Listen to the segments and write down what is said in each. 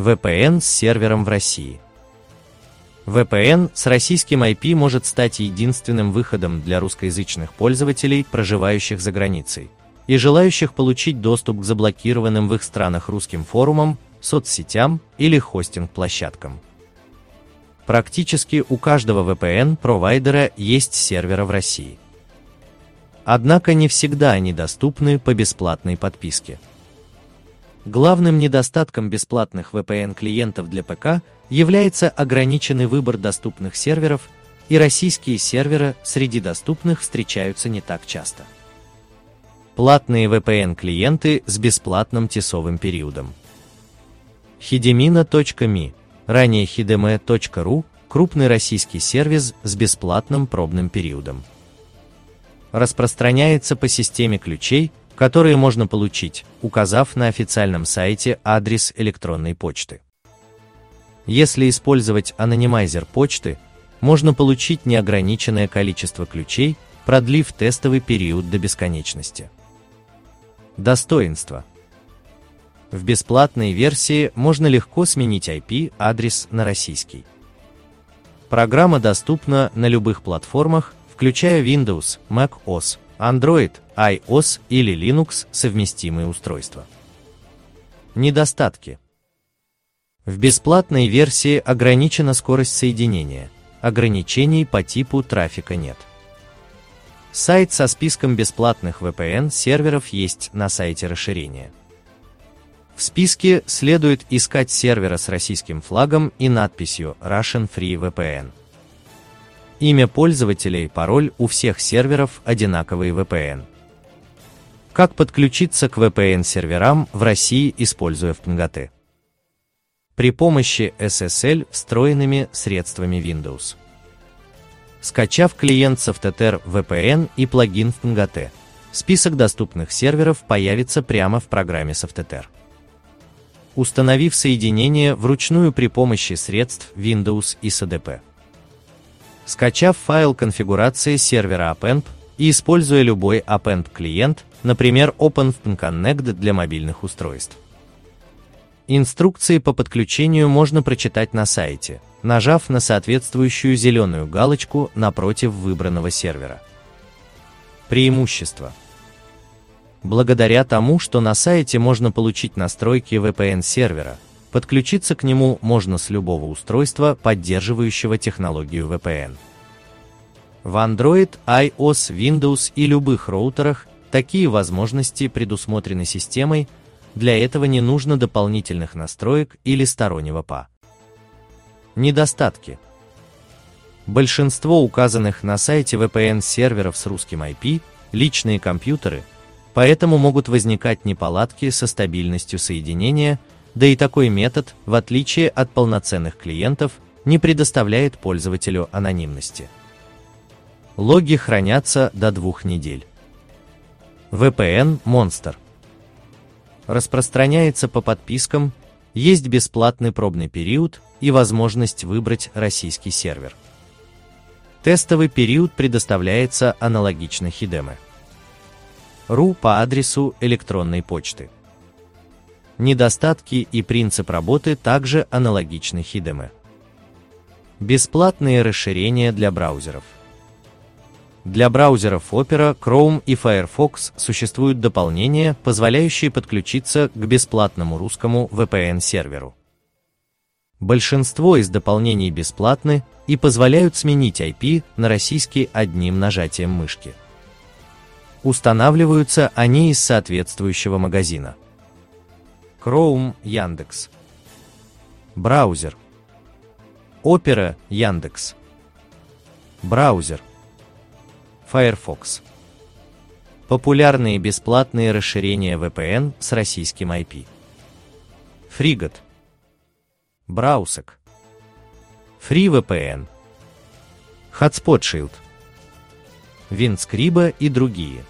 VPN с сервером в России. VPN с российским IP может стать единственным выходом для русскоязычных пользователей, проживающих за границей, и желающих получить доступ к заблокированным в их странах русским форумам, соцсетям или хостинг-площадкам. Практически у каждого VPN-провайдера есть сервера в России. Однако не всегда они доступны по бесплатной подписке. Главным недостатком бесплатных VPN-клиентов для ПК является ограниченный выбор доступных серверов, и российские серверы среди доступных встречаются не так часто. Платные VPN-клиенты с бесплатным тесовым периодом. Hidemina.me, ранее hideme.ru, крупный российский сервис с бесплатным пробным периодом. Распространяется по системе ключей, которые можно получить, указав на официальном сайте адрес электронной почты. Если использовать анонимайзер почты, можно получить неограниченное количество ключей, продлив тестовый период до бесконечности. Достоинства. В бесплатной версии можно легко сменить IP-адрес на российский. Программа доступна на любых платформах, включая Windows, Mac OS, Android, iOS или Linux совместимые устройства. Недостатки. В бесплатной версии ограничена скорость соединения, ограничений по типу трафика нет. Сайт со списком бесплатных VPN-серверов есть на сайте расширения. В списке следует искать сервера с российским флагом и надписью Russian Free VPN. Имя пользователя и пароль у всех серверов одинаковые VPN. Как подключиться к VPN-серверам в России, используя FPNGT? При помощи SSL встроенными средствами Windows. Скачав клиент Software VPN и плагин FPNGT, список доступных серверов появится прямо в программе Software. Установив соединение вручную при помощи средств Windows и SDP. Скачав файл конфигурации сервера Append и используя любой Append клиент, например OpenFNConnect для мобильных устройств. Инструкции по подключению можно прочитать на сайте, нажав на соответствующую зеленую галочку напротив выбранного сервера. Преимущества. Благодаря тому, что на сайте можно получить настройки VPN-сервера, Подключиться к нему можно с любого устройства, поддерживающего технологию VPN. В Android, iOS, Windows и любых роутерах такие возможности предусмотрены системой, для этого не нужно дополнительных настроек или стороннего ПА. Недостатки. Большинство указанных на сайте VPN-серверов с русским IP – личные компьютеры, поэтому могут возникать неполадки со стабильностью соединения – да и такой метод, в отличие от полноценных клиентов, не предоставляет пользователю анонимности. Логи хранятся до двух недель. VPN Monster распространяется по подпискам, есть бесплатный пробный период и возможность выбрать российский сервер. Тестовый период предоставляется аналогично Hideme. .ru по адресу электронной почты. Недостатки и принцип работы также аналогичны Hideme. Бесплатные расширения для браузеров. Для браузеров Opera, Chrome и Firefox существуют дополнения, позволяющие подключиться к бесплатному русскому VPN-серверу. Большинство из дополнений бесплатны и позволяют сменить IP на российский одним нажатием мышки. Устанавливаются они из соответствующего магазина. Chrome, Яндекс. Браузер. Opera, Яндекс. Браузер. Firefox. Популярные бесплатные расширения VPN с российским IP. Фригат. Браусек. FreeVPN. Hotspot Shield. Винскриба и другие.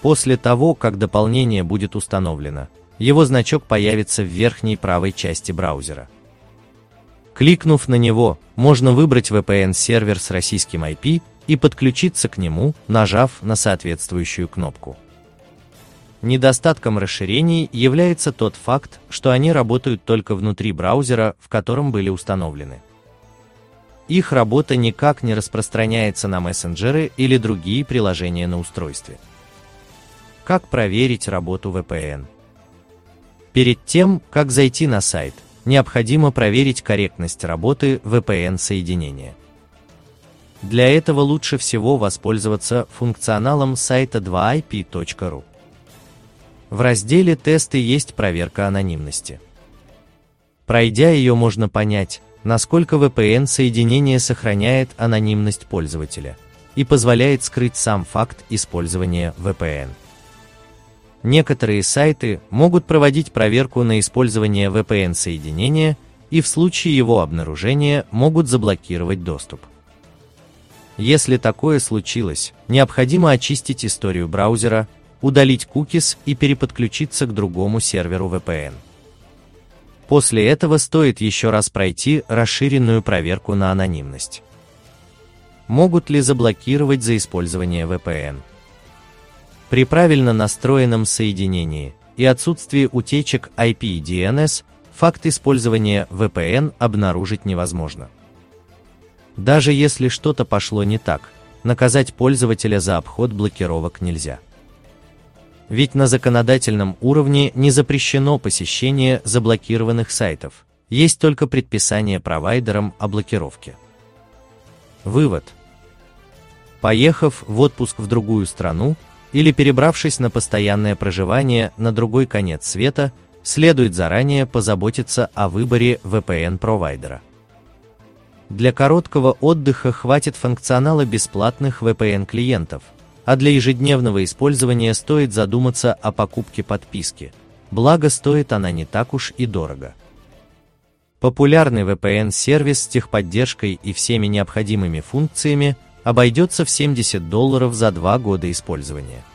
После того, как дополнение будет установлено, его значок появится в верхней правой части браузера. Кликнув на него, можно выбрать VPN-сервер с российским IP и подключиться к нему, нажав на соответствующую кнопку. Недостатком расширений является тот факт, что они работают только внутри браузера, в котором были установлены. Их работа никак не распространяется на мессенджеры или другие приложения на устройстве. Как проверить работу VPN? Перед тем, как зайти на сайт, необходимо проверить корректность работы VPN-соединения. Для этого лучше всего воспользоваться функционалом сайта 2ip.ru. В разделе «Тесты» есть проверка анонимности. Пройдя ее можно понять, насколько VPN-соединение сохраняет анонимность пользователя и позволяет скрыть сам факт использования VPN. Некоторые сайты могут проводить проверку на использование VPN-соединения и в случае его обнаружения могут заблокировать доступ. Если такое случилось, необходимо очистить историю браузера, удалить cookies и переподключиться к другому серверу VPN. После этого стоит еще раз пройти расширенную проверку на анонимность. Могут ли заблокировать за использование VPN? При правильно настроенном соединении и отсутствии утечек IP и DNS факт использования VPN обнаружить невозможно. Даже если что-то пошло не так, наказать пользователя за обход блокировок нельзя. Ведь на законодательном уровне не запрещено посещение заблокированных сайтов, есть только предписание провайдерам о блокировке. Вывод. Поехав в отпуск в другую страну или перебравшись на постоянное проживание на другой конец света, следует заранее позаботиться о выборе VPN-провайдера. Для короткого отдыха хватит функционала бесплатных VPN-клиентов – а для ежедневного использования стоит задуматься о покупке подписки, благо стоит она не так уж и дорого. Популярный VPN-сервис с техподдержкой и всеми необходимыми функциями обойдется в 70 долларов за два года использования.